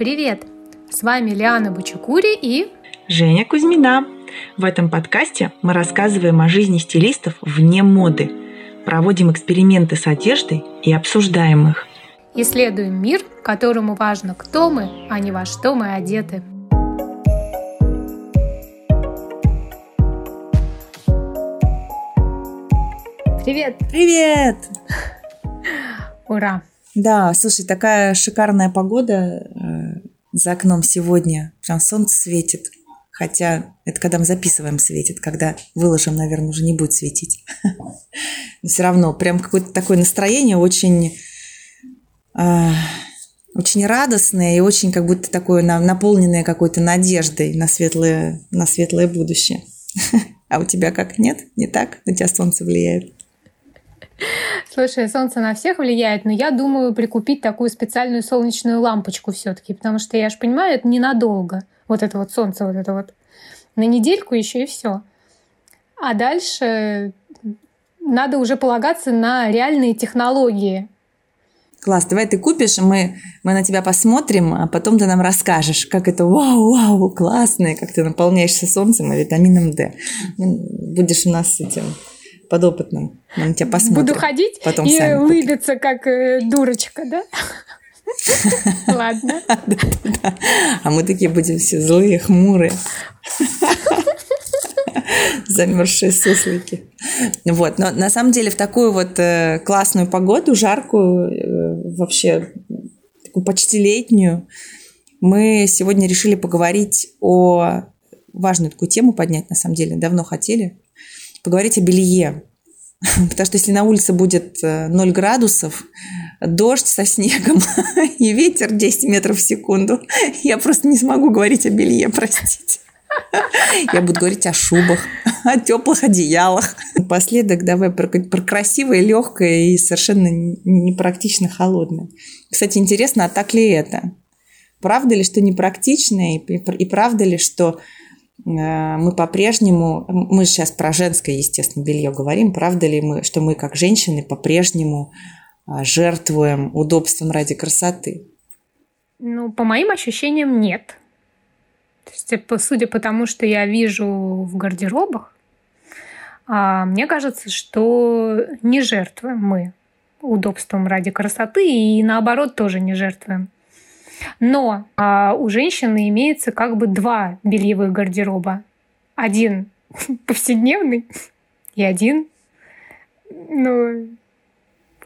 Привет! С вами Лиана Бучукури и Женя Кузьмина. В этом подкасте мы рассказываем о жизни стилистов вне моды, проводим эксперименты с одеждой и обсуждаем их. Исследуем мир, которому важно, кто мы, а не во что мы одеты. Привет! Привет! Ура! Да, слушай, такая шикарная погода э, за окном сегодня. Прям солнце светит. Хотя это когда мы записываем светит, когда выложим, наверное, уже не будет светить. Но все равно прям какое-то такое настроение очень, э, очень радостное и очень как будто такое наполненное какой-то надеждой на светлое, на светлое будущее. А у тебя как? Нет? Не так? На тебя солнце влияет? Слушай, солнце на всех влияет, но я думаю прикупить такую специальную солнечную лампочку все таки потому что я же понимаю, это ненадолго. Вот это вот солнце, вот это вот. На недельку еще и все. А дальше надо уже полагаться на реальные технологии. Класс, давай ты купишь, мы, мы на тебя посмотрим, а потом ты нам расскажешь, как это вау, вау, классно, как ты наполняешься солнцем и витамином D. Будешь у нас этим подопытным. Мы на тебя посмотрим. Буду ходить Потом и улыбиться, как э, дурочка, да? Ладно. А мы такие будем все злые, хмурые. Замерзшие суслики. Вот. Но на самом деле в такую вот э, классную погоду, жаркую, э, вообще такую почти летнюю, мы сегодня решили поговорить о важную такую тему поднять, на самом деле, давно хотели поговорить о белье. Потому что если на улице будет 0 э, градусов, дождь со снегом и ветер 10 метров в секунду, я просто не смогу говорить о белье, простите. Я буду говорить о шубах, о теплых одеялах. Последок давай про, про красивое, легкое и совершенно непрактично холодное. Кстати, интересно, а так ли это? Правда ли, что непрактично, и, и правда ли, что мы по-прежнему, мы сейчас про женское, естественно, белье говорим, правда ли мы, что мы как женщины по-прежнему а, жертвуем удобством ради красоты? Ну, по моим ощущениям, нет. То есть, судя по тому, что я вижу в гардеробах, а, мне кажется, что не жертвуем мы удобством ради красоты и наоборот тоже не жертвуем. Но а, у женщины имеется как бы два бельевых гардероба. Один повседневный и один, ну,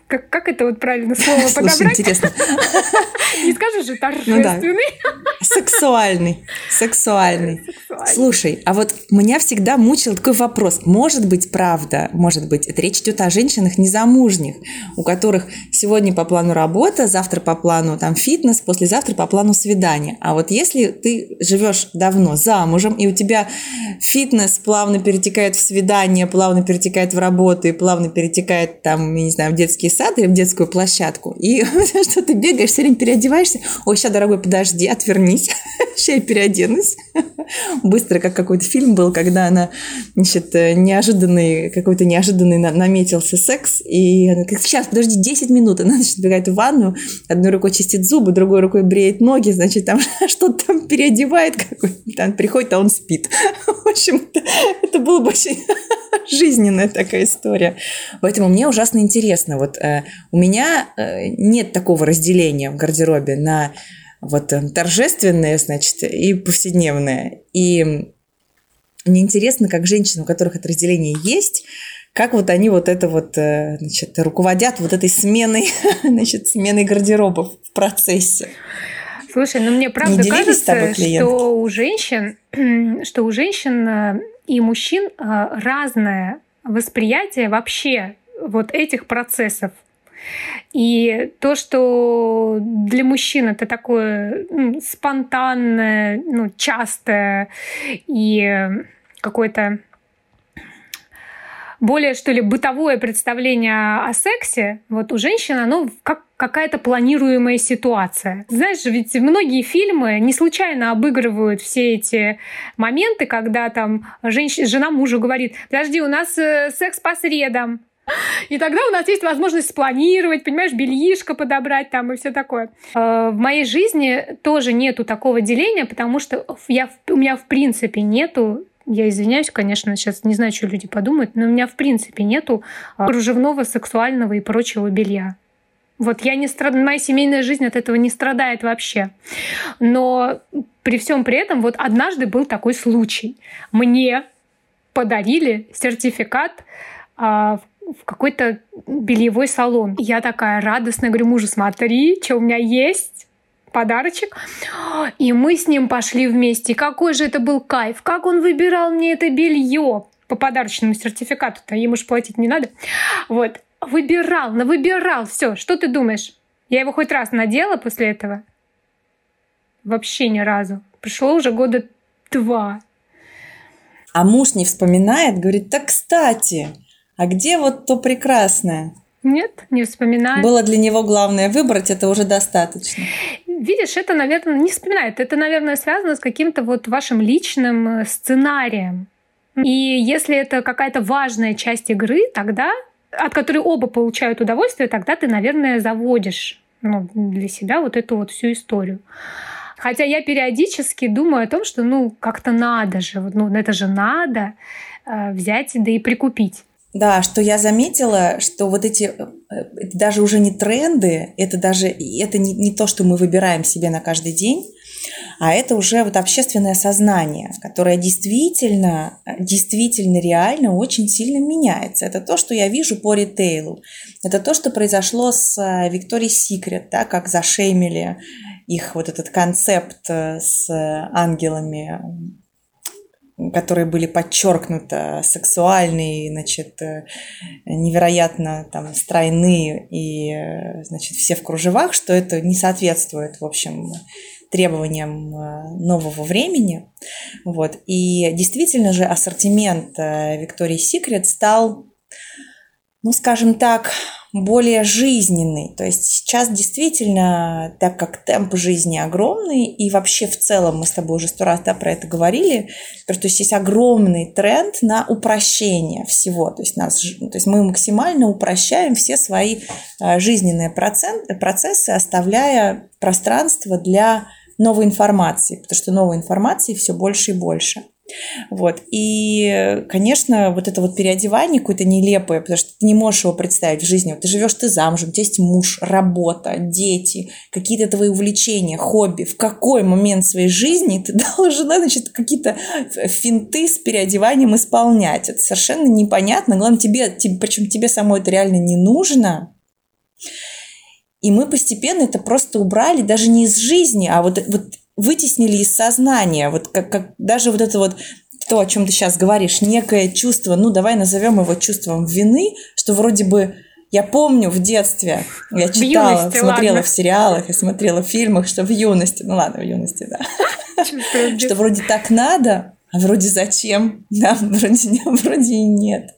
как, как это вот правильно слово Слушай, подобрать? интересно. Не скажешь же торжественный. Ну, да. Сексуальный. Сексуальный. Слушай, а вот меня всегда мучил такой вопрос. Может быть, правда, может быть, это речь идет о женщинах незамужних, у которых сегодня по плану работа, завтра по плану там фитнес, послезавтра по плану свидания. А вот если ты живешь давно замужем, и у тебя фитнес плавно перетекает в свидание, плавно перетекает в работу и плавно перетекает там, я не знаю, в детские сад или в детскую площадку, и что ты бегаешь, все время переодеваешься, ой, сейчас, дорогой, подожди, отвернись, сейчас я переоденусь. Быстро, как какой-то фильм был, когда она, значит, неожиданный, какой-то неожиданный наметился секс, и она говорит, сейчас, подожди, 10 минут, она, значит, бегает в ванну, одной рукой чистит зубы, другой рукой бреет ноги, значит, там что-то там переодевает, какой там приходит, а он спит. В общем, это, это было бы очень жизненная такая история. Поэтому мне ужасно интересно. Вот э, у меня э, нет такого разделения в гардеробе на вот э, торжественное, значит, и повседневное. И мне интересно, как женщины, у которых это разделение есть, как вот они вот это вот, э, значит, руководят вот этой сменой, значит, сменой гардеробов в процессе. Слушай, ну мне правда кажется, что у женщин, что у женщин э, и мужчин разное восприятие вообще вот этих процессов. И то, что для мужчин это такое ну, спонтанное, ну, частое и какое-то более, что ли, бытовое представление о сексе, вот у женщин оно как какая-то планируемая ситуация. Знаешь, ведь многие фильмы не случайно обыгрывают все эти моменты, когда там женщина, жена мужу говорит, подожди, у нас э, секс по средам, И тогда у нас есть возможность спланировать, понимаешь, бельишко подобрать там и все такое. Э, в моей жизни тоже нету такого деления, потому что я, у меня в принципе нету я извиняюсь, конечно, сейчас не знаю, что люди подумают, но у меня в принципе нету э, кружевного, сексуального и прочего белья. Вот я не страдаю, моя семейная жизнь от этого не страдает вообще. Но при всем при этом вот однажды был такой случай. Мне подарили сертификат а, в какой-то бельевой салон. Я такая радостная, говорю, мужу, смотри, что у меня есть подарочек. И мы с ним пошли вместе. Какой же это был кайф. Как он выбирал мне это белье по подарочному сертификату-то. Ему же платить не надо. Вот. Выбирал, на выбирал. Все, что ты думаешь? Я его хоть раз надела после этого? Вообще ни разу. Прошло уже года два. А муж не вспоминает, говорит, так кстати, а где вот то прекрасное? Нет, не вспоминает. Было для него главное выбрать, это уже достаточно. Видишь, это, наверное, не вспоминает. Это, наверное, связано с каким-то вот вашим личным э, сценарием. И если это какая-то важная часть игры, тогда от которой оба получают удовольствие, тогда ты, наверное, заводишь ну, для себя вот эту вот всю историю. Хотя я периодически думаю о том, что ну как-то надо же, ну это же надо э, взять да и прикупить. Да, что я заметила, что вот эти, э, это даже уже не тренды, это даже, это не, не то, что мы выбираем себе на каждый день, а это уже вот общественное сознание, которое действительно, действительно реально очень сильно меняется. Это то, что я вижу по ритейлу. Это то, что произошло с Викторией Секрет, да, как зашеймили их вот этот концепт э, с ангелами которые были подчеркнуто сексуальные, значит, э, невероятно там стройные и, э, значит, все в кружевах, что это не соответствует, в общем, требованиям э, нового времени. Вот. И действительно же ассортимент Victoria's Secret стал, ну, скажем так, более жизненный. То есть сейчас действительно, так как темп жизни огромный, и вообще в целом мы с тобой уже сто раз да, про это говорили, то есть есть огромный тренд на упрощение всего. То есть, нас, то есть мы максимально упрощаем все свои э, жизненные процессы, оставляя пространство для новой информации, потому что новой информации все больше и больше. Вот. И, конечно, вот это вот переодевание какое-то нелепое, потому что ты не можешь его представить в жизни. Вот ты живешь, ты замужем, у тебя есть муж, работа, дети, какие-то твои увлечения, хобби. В какой момент своей жизни ты должна, значит, какие-то финты с переодеванием исполнять? Это совершенно непонятно. Главное, тебе, тебе причем тебе самой это реально не нужно. И мы постепенно это просто убрали даже не из жизни, а вот, вот вытеснили из сознания. Вот как, как даже вот это вот то, о чем ты сейчас говоришь, некое чувство, ну давай назовем его чувством вины, что вроде бы я помню в детстве, я читала, юности, смотрела ладно. в сериалах, я смотрела в фильмах, что в юности, ну ладно, в юности, да, что вроде так надо, а вроде зачем, да, вроде, вроде и нет.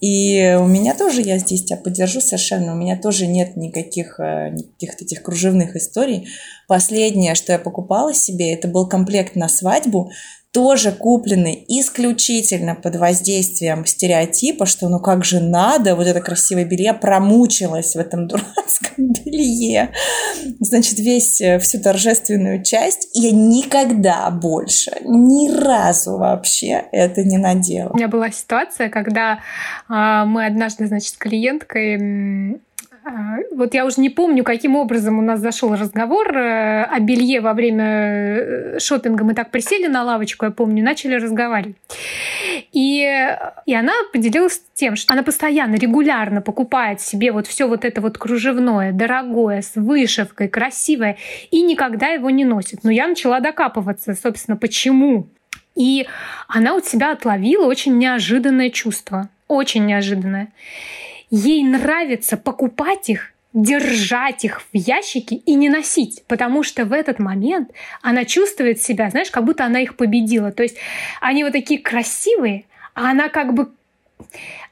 И у меня тоже, я здесь тебя поддержу совершенно, у меня тоже нет никаких, э, никаких этих кружевных историй. Последнее, что я покупала себе, это был комплект на свадьбу, тоже куплены исключительно под воздействием стереотипа, что ну как же надо, вот это красивое белье, промучилась в этом дурацком белье. Значит, весь, э, всю торжественную часть я никогда больше, ни разу вообще это не надела. У меня была ситуация, когда э, мы однажды, значит, клиенткой вот я уже не помню, каким образом у нас зашел разговор э, о белье во время э, шопинга. Мы так присели на лавочку, я помню, начали разговаривать. И, и она поделилась тем, что она постоянно, регулярно покупает себе вот все вот это вот кружевное, дорогое, с вышивкой, красивое, и никогда его не носит. Но я начала докапываться, собственно, почему. И она у себя отловила очень неожиданное чувство. Очень неожиданное ей нравится покупать их, держать их в ящике и не носить, потому что в этот момент она чувствует себя, знаешь, как будто она их победила. То есть они вот такие красивые, а она как бы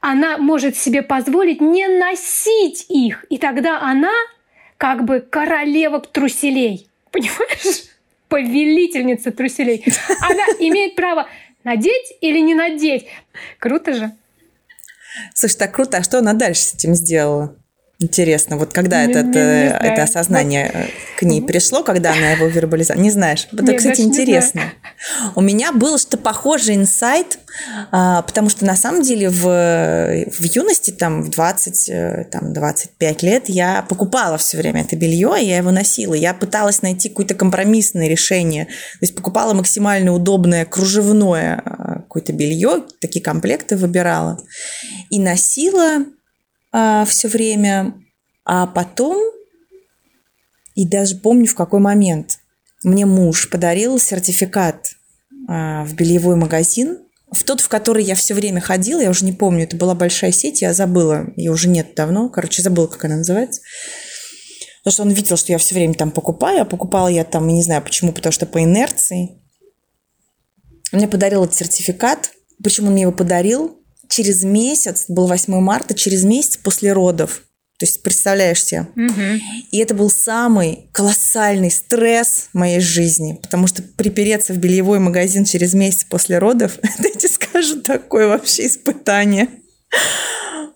она может себе позволить не носить их, и тогда она как бы королева труселей, понимаешь? Повелительница труселей. Она имеет право надеть или не надеть. Круто же. Слушай, так круто. А что она дальше с этим сделала? Интересно, вот когда не, этот, не, не э, это осознание вот. Э, к ней пришло, когда она его вербализовала? Не знаешь? Это, Нет, кстати, интересно. У меня был что-то похожий инсайт, а, потому что на самом деле в, в юности, там, в 20, э, там, 25 лет я покупала все время это белье, и я его носила. Я пыталась найти какое-то компромиссное решение. То есть покупала максимально удобное кружевное какое-то белье, такие комплекты выбирала. И носила а, все время, а потом, и даже помню в какой момент, мне муж подарил сертификат а, в бельевой магазин, в тот, в который я все время ходила, я уже не помню, это была большая сеть, я забыла, ее уже нет давно, короче, забыла, как она называется. Потому что он видел, что я все время там покупаю, а покупала я там, не знаю почему, потому что по инерции. Он мне подарил этот сертификат, причем он мне его подарил через месяц, был 8 марта, через месяц после родов. То есть, представляешь себе? Угу. И это был самый колоссальный стресс в моей жизни, потому что припереться в бельевой магазин через месяц после родов, это, я тебе скажу, такое вообще испытание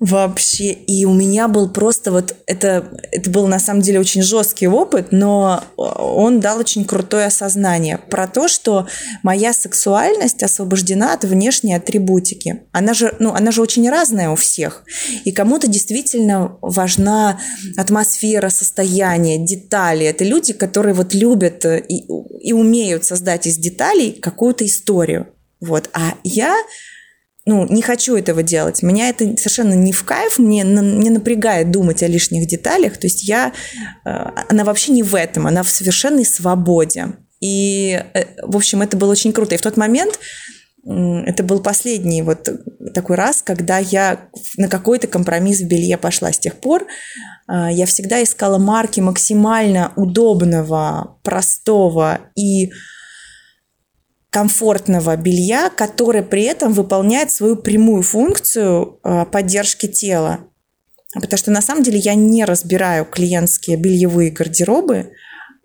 вообще. И у меня был просто вот это, это был на самом деле очень жесткий опыт, но он дал очень крутое осознание про то, что моя сексуальность освобождена от внешней атрибутики. Она же, ну, она же очень разная у всех. И кому-то действительно важна атмосфера, состояние, детали. Это люди, которые вот любят и, и умеют создать из деталей какую-то историю. Вот. А я ну, не хочу этого делать. Меня это совершенно не в кайф, мне не напрягает думать о лишних деталях. То есть я, э, она вообще не в этом, она в совершенной свободе. И, э, в общем, это было очень круто. И в тот момент это был последний вот такой раз, когда я на какой-то компромисс в белье пошла. С тех пор э, я всегда искала марки максимально удобного, простого и комфортного белья, которое при этом выполняет свою прямую функцию э, поддержки тела. Потому что на самом деле я не разбираю клиентские бельевые гардеробы,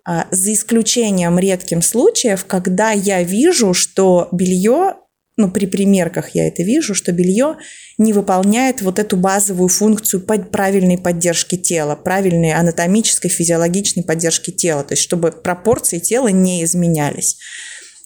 а, за исключением редким случаев, когда я вижу, что белье, ну при примерках я это вижу, что белье не выполняет вот эту базовую функцию под правильной поддержки тела, правильной анатомической, физиологичной поддержки тела, то есть чтобы пропорции тела не изменялись.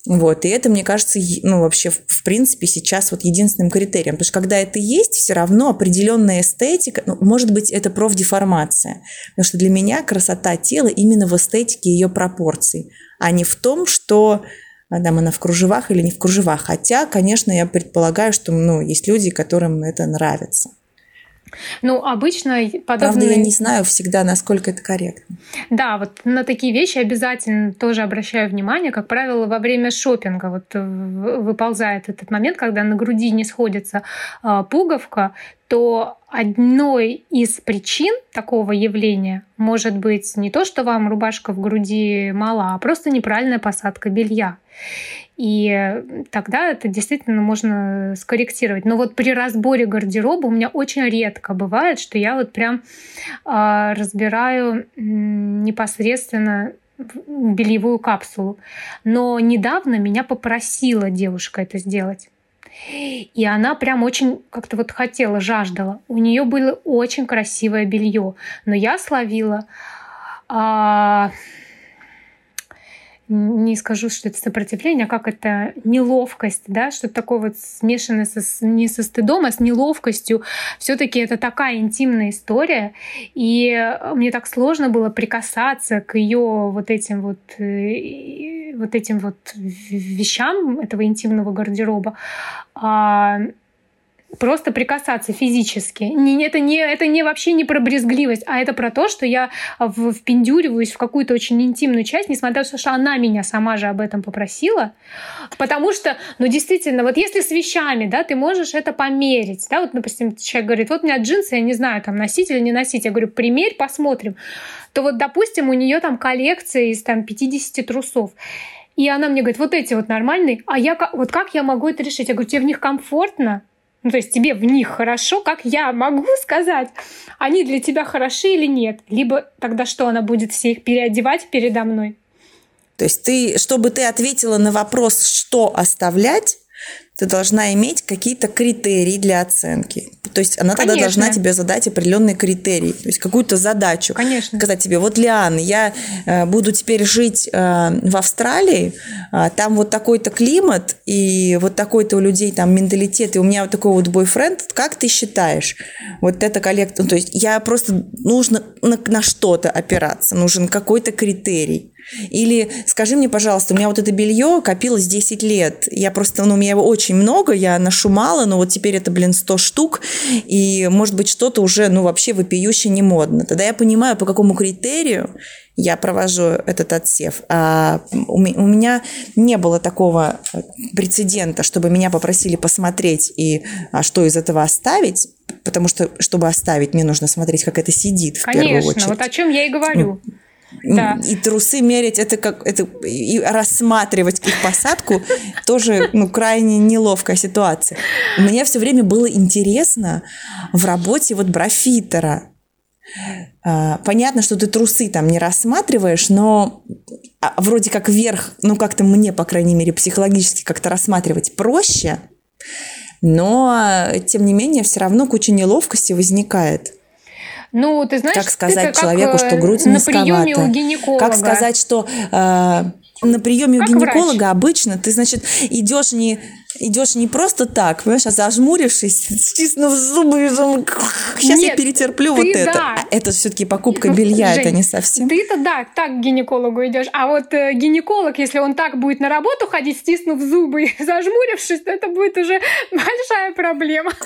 Вот, и это, мне кажется, ну, вообще, в принципе, сейчас вот единственным критерием. Потому что когда это есть, все равно определенная эстетика, ну, может быть, это профдеформация. Потому что для меня красота тела именно в эстетике ее пропорций, а не в том, что а, там она в кружевах или не в кружевах. Хотя, конечно, я предполагаю, что ну, есть люди, которым это нравится. Ну, обычно подобные... Правда, я не знаю всегда, насколько это корректно. Да, вот на такие вещи обязательно тоже обращаю внимание. Как правило, во время шопинга вот выползает этот момент, когда на груди не сходится а, пуговка, то одной из причин такого явления может быть не то, что вам рубашка в груди мала, а просто неправильная посадка белья. И тогда это действительно можно скорректировать. Но вот при разборе гардероба у меня очень редко бывает, что я вот прям э, разбираю непосредственно бельевую капсулу. Но недавно меня попросила девушка это сделать. И она прям очень как-то вот хотела, жаждала. У нее было очень красивое белье, но я словила а, не скажу, что это сопротивление, а как это неловкость, да, что такое вот смешанное со, не со стыдом, а с неловкостью. все таки это такая интимная история, и мне так сложно было прикасаться к ее вот этим вот э, вот этим вот вещам этого интимного гардероба. А, просто прикасаться физически. Не, это, не, это не вообще не про брезгливость, а это про то, что я в, впендюриваюсь в какую-то очень интимную часть, несмотря на то, что она меня сама же об этом попросила. Потому что, ну, действительно, вот если с вещами, да, ты можешь это померить, да, вот, допустим, человек говорит, вот у меня джинсы, я не знаю, там, носить или не носить. Я говорю, примерь, посмотрим. То вот, допустим, у нее там коллекция из там 50 трусов. И она мне говорит, вот эти вот нормальные, а я вот как я могу это решить? Я говорю, тебе в них комфортно? Ну, то есть тебе в них хорошо, как я могу сказать, они для тебя хороши или нет? Либо тогда что, она будет все их переодевать передо мной? То есть ты, чтобы ты ответила на вопрос, что оставлять, ты должна иметь какие-то критерии для оценки. То есть она Конечно. тогда должна тебе задать определенные критерии, то есть какую-то задачу. Конечно. Сказать тебе, вот, Лиан, я э, буду теперь жить э, в Австралии, э, там вот такой-то климат, и вот такой-то у людей там менталитет, и у меня вот такой вот бойфренд, как ты считаешь? Вот это коллект... Ну, то есть я просто... Нужно на, на что-то опираться, нужен какой-то критерий. Или скажи мне, пожалуйста, у меня вот это белье копилось 10 лет. Я просто, ну, у меня его очень много, я ношу мало, но вот теперь это, блин, 100 штук, и, может быть, что-то уже, ну, вообще вопиюще не модно. Тогда я понимаю, по какому критерию я провожу этот отсев. А у меня не было такого прецедента, чтобы меня попросили посмотреть и а что из этого оставить, потому что, чтобы оставить, мне нужно смотреть, как это сидит в Конечно, первую очередь. вот о чем я и говорю. Да. И трусы мерить, это как это и рассматривать их посадку тоже ну, крайне неловкая ситуация. Мне все время было интересно в работе вот брафитера. А, понятно, что ты трусы там не рассматриваешь, но а, вроде как вверх, ну как-то мне, по крайней мере, психологически как-то рассматривать проще, но тем не менее все равно куча неловкости возникает. Ну, ты знаешь, как сказать человеку, как, что грудь на приеме у гинеколога. Как сказать, что э, на приеме Как у гинеколога врач. обычно ты, значит, идешь не идешь не просто так, понимаешь, а зажмурившись, стиснув зубы, сейчас я Нет, перетерплю ты вот это. да. А это все-таки покупка белья, это Жень, не совсем. Ты-то да, так к гинекологу идешь. А вот э, гинеколог, если он так будет на работу ходить, стиснув зубы и зажмурившись, то это будет уже большая проблема.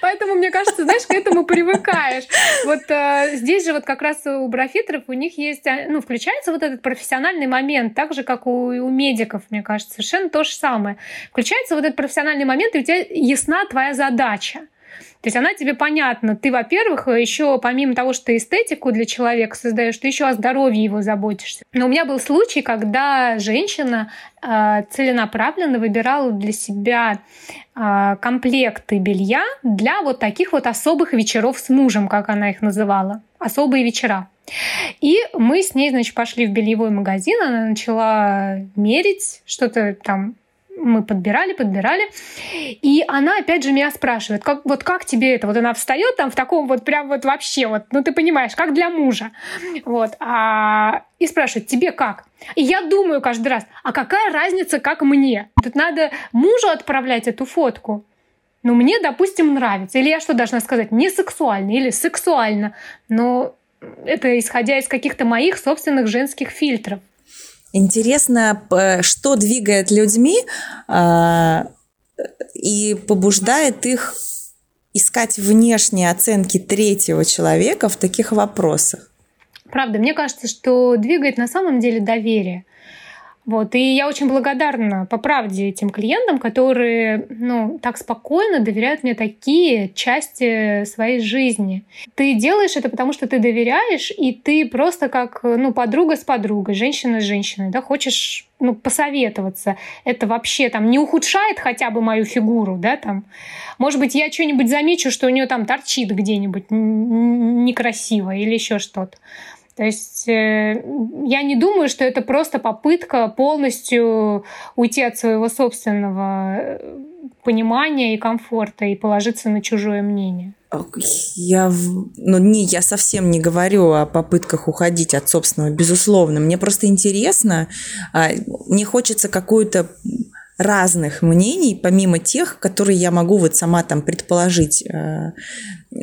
Поэтому, мне кажется, знаешь, к этому привыкаешь. Вот э, здесь же вот как раз у брафитеров у них есть, э, ну, включается вот этот профессиональный момент, так же, как у, у медиков, мне кажется, совершенно то же самое. Включается вот этот профессиональный момент, и у тебя ясна твоя задача. То есть она тебе понятна. Ты, во-первых, еще помимо того, что эстетику для человека создаешь, ты еще о здоровье его заботишься. Но у меня был случай, когда женщина э, целенаправленно выбирала для себя э, комплекты белья для вот таких вот особых вечеров с мужем, как она их называла. Особые вечера. И мы с ней, значит, пошли в бельевой магазин, она начала мерить что-то там мы подбирали, подбирали. И она опять же меня спрашивает, как, вот как тебе это? Вот она встает там в таком вот прям вот вообще вот, ну ты понимаешь, как для мужа. Вот. А, и спрашивает, тебе как? И я думаю каждый раз, а какая разница, как мне? Тут надо мужу отправлять эту фотку. Ну, мне, допустим, нравится. Или я что должна сказать? Не сексуально или сексуально. Но это исходя из каких-то моих собственных женских фильтров. Интересно, что двигает людьми а, и побуждает их искать внешние оценки третьего человека в таких вопросах. Правда, мне кажется, что двигает на самом деле доверие. Вот. И я очень благодарна, по правде, этим клиентам, которые ну, так спокойно доверяют мне такие части своей жизни. Ты делаешь это, потому что ты доверяешь, и ты просто как ну, подруга с подругой, женщина с женщиной, да, хочешь ну, посоветоваться. Это вообще там не ухудшает хотя бы мою фигуру, да, там. Может быть, я что-нибудь замечу, что у нее там торчит где-нибудь некрасиво или еще что-то. То есть э, я не думаю, что это просто попытка полностью уйти от своего собственного э, понимания и комфорта и положиться на чужое мнение. Я, в- ну, не, я совсем не говорю о попытках уходить от собственного, безусловно. Мне просто интересно, а, мне хочется какую-то разных мнений, помимо тех, которые я могу вот сама там предположить. Э,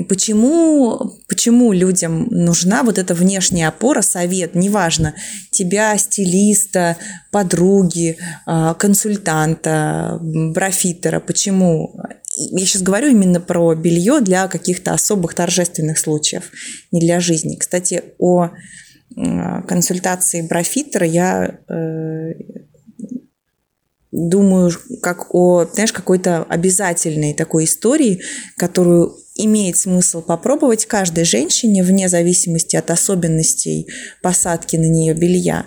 Почему, почему людям нужна вот эта внешняя опора, совет, неважно, тебя, стилиста, подруги, э, консультанта, брафитера, почему? Я сейчас говорю именно про белье для каких-то особых торжественных случаев, не для жизни. Кстати, о э, консультации брафитера я думаю, как о, знаешь, какой-то обязательной такой истории, которую имеет смысл попробовать каждой женщине вне зависимости от особенностей посадки на нее белья,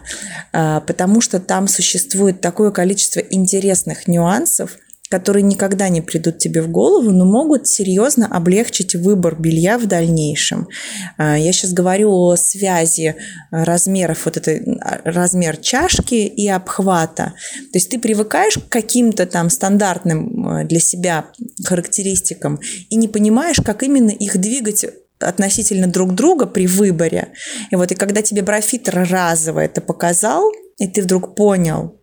А, потому что там существует такое количество интересных нюансов, которые никогда не придут тебе в голову, но могут серьезно облегчить выбор белья в дальнейшем. А, я сейчас говорю о связи размеров, вот это размер чашки и обхвата. То есть ты привыкаешь к каким-то там стандартным э, для себя характеристикам и не понимаешь, как именно их двигать относительно друг друга при выборе. И вот и когда тебе брофитер разово это показал, и ты вдруг понял,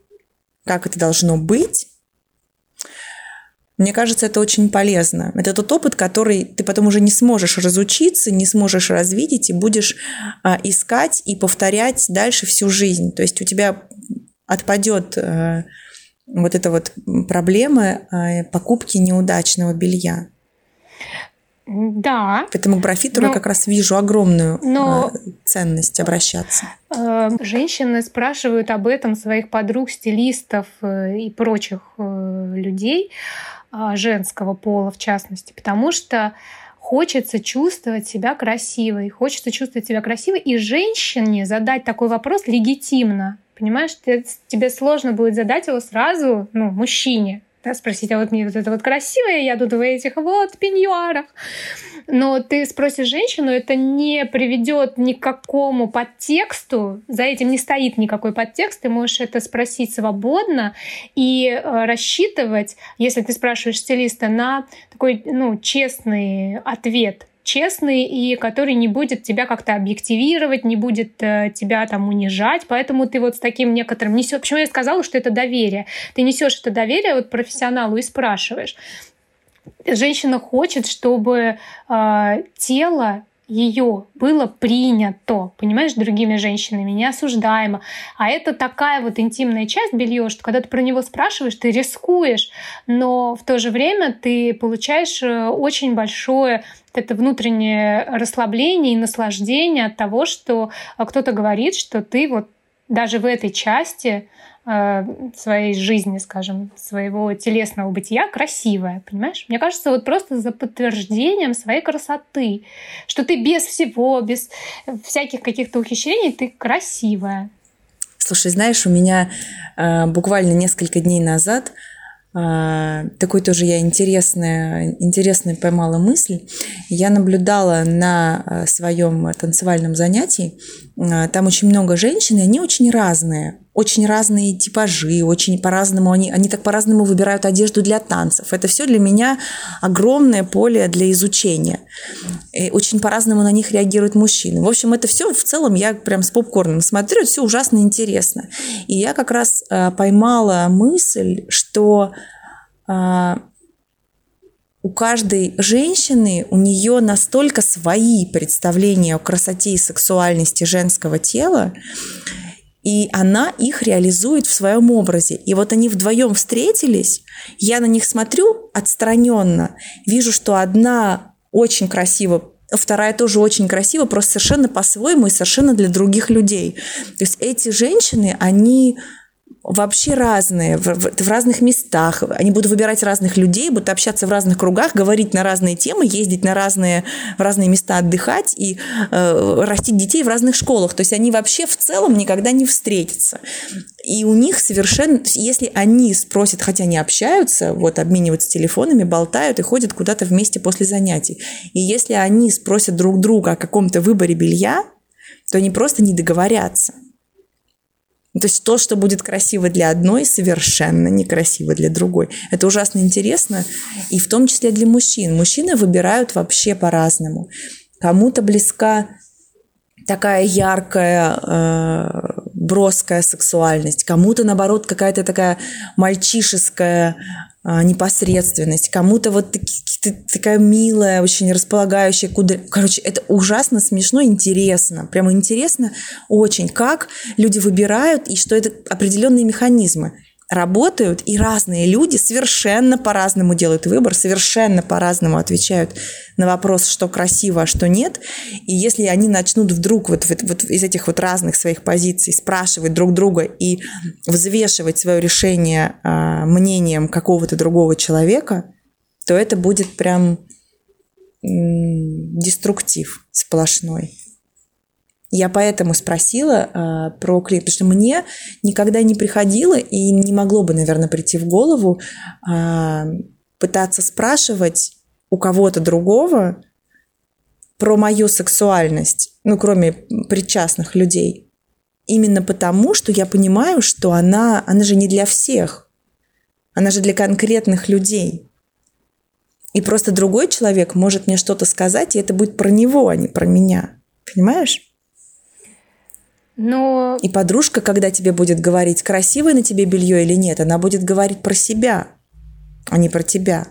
как это должно быть, мне кажется, это очень полезно. Это тот опыт, который ты потом уже не сможешь разучиться, не сможешь развидеть и будешь а, искать и повторять дальше всю жизнь. То есть у тебя отпадет а, вот эта вот проблема а, покупки неудачного белья. Да. Поэтому к брофитеру я как раз вижу огромную но, ценность обращаться. Э, женщины спрашивают об этом своих подруг, стилистов э, и прочих э, людей женского пола в частности, потому что хочется чувствовать себя красивой, хочется чувствовать себя красивой, и женщине задать такой вопрос легитимно. Понимаешь, тебе сложно будет задать его сразу, ну, мужчине, да, спросить, а вот мне вот это вот красивое, я тут в этих вот пеньюарах. Но ты спросишь женщину, это не приведет ни к какому подтексту, за этим не стоит никакой подтекст, ты можешь это спросить свободно и э, рассчитывать, если ты спрашиваешь стилиста, на такой ну, честный ответ – честный и который не будет тебя как-то объективировать, не будет э, тебя там унижать. Поэтому ты вот с таким некоторым несешь. Почему я сказала, что это доверие? Ты несешь это доверие вот профессионалу и спрашиваешь. Женщина хочет, чтобы э, тело ее было принято, понимаешь, другими женщинами, не осуждаемо. А это такая вот интимная часть белье, что когда ты про него спрашиваешь, ты рискуешь, но в то же время ты получаешь э, очень большое это внутреннее расслабление и наслаждение от того, что э, кто-то говорит, что ты вот даже в этой части своей жизни, скажем, своего телесного бытия красивая, понимаешь? Мне кажется, вот просто за подтверждением своей красоты, что ты без всего, без всяких каких-то ухищрений, ты красивая. Слушай, знаешь, у меня э, буквально несколько дней назад а, такой тоже я интересная, интересная поймала мысль. Я наблюдала на а, своем танцевальном занятии, там очень много женщин, и они очень разные очень разные типажи, очень по-разному, они, они так по-разному выбирают одежду для танцев. Это все для меня огромное поле для изучения. И очень по-разному на них реагируют мужчины. В общем, это все в целом я прям с попкорном смотрю, все ужасно интересно. И я как раз э, поймала мысль, что э, у каждой женщины, у нее настолько свои представления о красоте и сексуальности женского тела, и она их реализует в своем образе. И вот они вдвоем встретились, я на них смотрю отстраненно, вижу, что одна очень красиво вторая тоже очень красиво, просто совершенно по-своему и совершенно для других людей. То есть эти женщины, они вообще разные, в, в, в разных местах. Они будут выбирать разных людей, будут общаться в разных кругах, говорить на разные темы, ездить на разные, в разные места отдыхать и э, растить детей в разных школах. То есть они вообще в целом никогда не встретятся. И у них совершенно... Если они спросят, хотя они общаются, вот обмениваются телефонами, болтают и ходят куда-то вместе после занятий. И если они спросят друг друга о каком-то выборе белья, то они просто не договорятся. Ну, то есть то, что будет красиво для одной, совершенно некрасиво для другой. Это ужасно интересно, и в том числе для мужчин. Мужчины выбирают вообще по-разному. Кому-то близка такая яркая, э, броская сексуальность, кому-то, наоборот, какая-то такая мальчишеская непосредственность, кому-то вот такая милая, очень располагающая куда... Короче, это ужасно смешно, интересно. Прямо интересно очень, как люди выбирают и что это определенные механизмы работают, и разные люди совершенно по-разному делают выбор, совершенно по-разному отвечают на вопрос, что красиво, а что нет. И если они начнут вдруг вот, вот, вот из этих вот разных своих позиций спрашивать друг друга и взвешивать свое решение э, мнением какого-то другого человека, то это будет прям деструктив сплошной. Я поэтому спросила э, про клиент, потому что мне никогда не приходило и не могло бы, наверное, прийти в голову э, пытаться спрашивать у кого-то другого про мою сексуальность, ну, кроме причастных людей. Именно потому, что я понимаю, что она, она же не для всех. Она же для конкретных людей. И просто другой человек может мне что-то сказать, и это будет про него, а не про меня. Понимаешь? Но... И подружка, когда тебе будет говорить, красивое на тебе белье или нет, она будет говорить про себя, а не про тебя.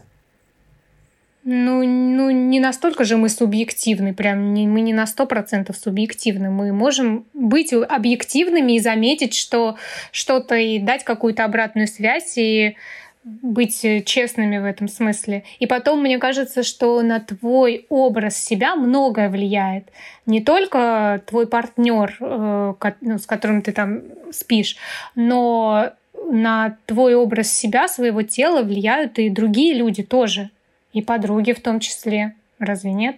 Ну, ну, не настолько же мы субъективны, прям не, мы не на сто процентов субъективны. Мы можем быть объективными и заметить, что что-то и дать какую-то обратную связь и быть э, честными в этом смысле. И потом, мне кажется, что на твой образ себя многое влияет. Не только твой партнер, э, ну, с которым ты там спишь, но на твой образ себя, своего тела влияют и другие люди тоже. И подруги в том числе. Разве нет?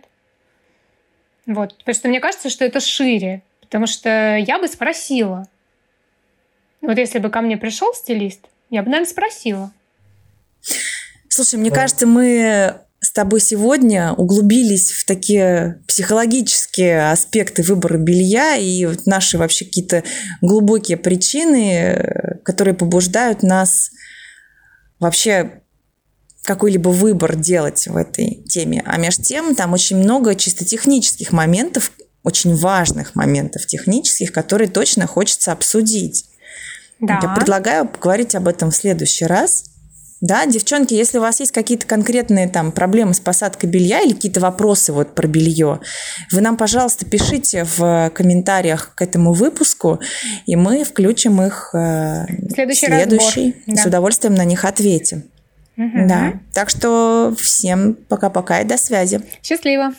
Вот. Потому что мне кажется, что это шире. Потому что я бы спросила. Вот если бы ко мне пришел стилист, я бы, наверное, спросила. Слушай, мне кажется, мы с тобой сегодня углубились в такие психологические аспекты выбора белья и наши вообще какие-то глубокие причины, которые побуждают нас вообще какой-либо выбор делать в этой теме. А между тем там очень много чисто технических моментов, очень важных моментов технических, которые точно хочется обсудить. Да. Я предлагаю поговорить об этом в следующий раз. Да, девчонки, если у вас есть какие-то конкретные там проблемы с посадкой белья или какие-то вопросы вот про белье, вы нам, пожалуйста, пишите в комментариях к этому выпуску, и мы включим их э, следующий, следующий да. с удовольствием на них ответим. Угу. Да. Так что всем пока-пока и до связи. Счастливо.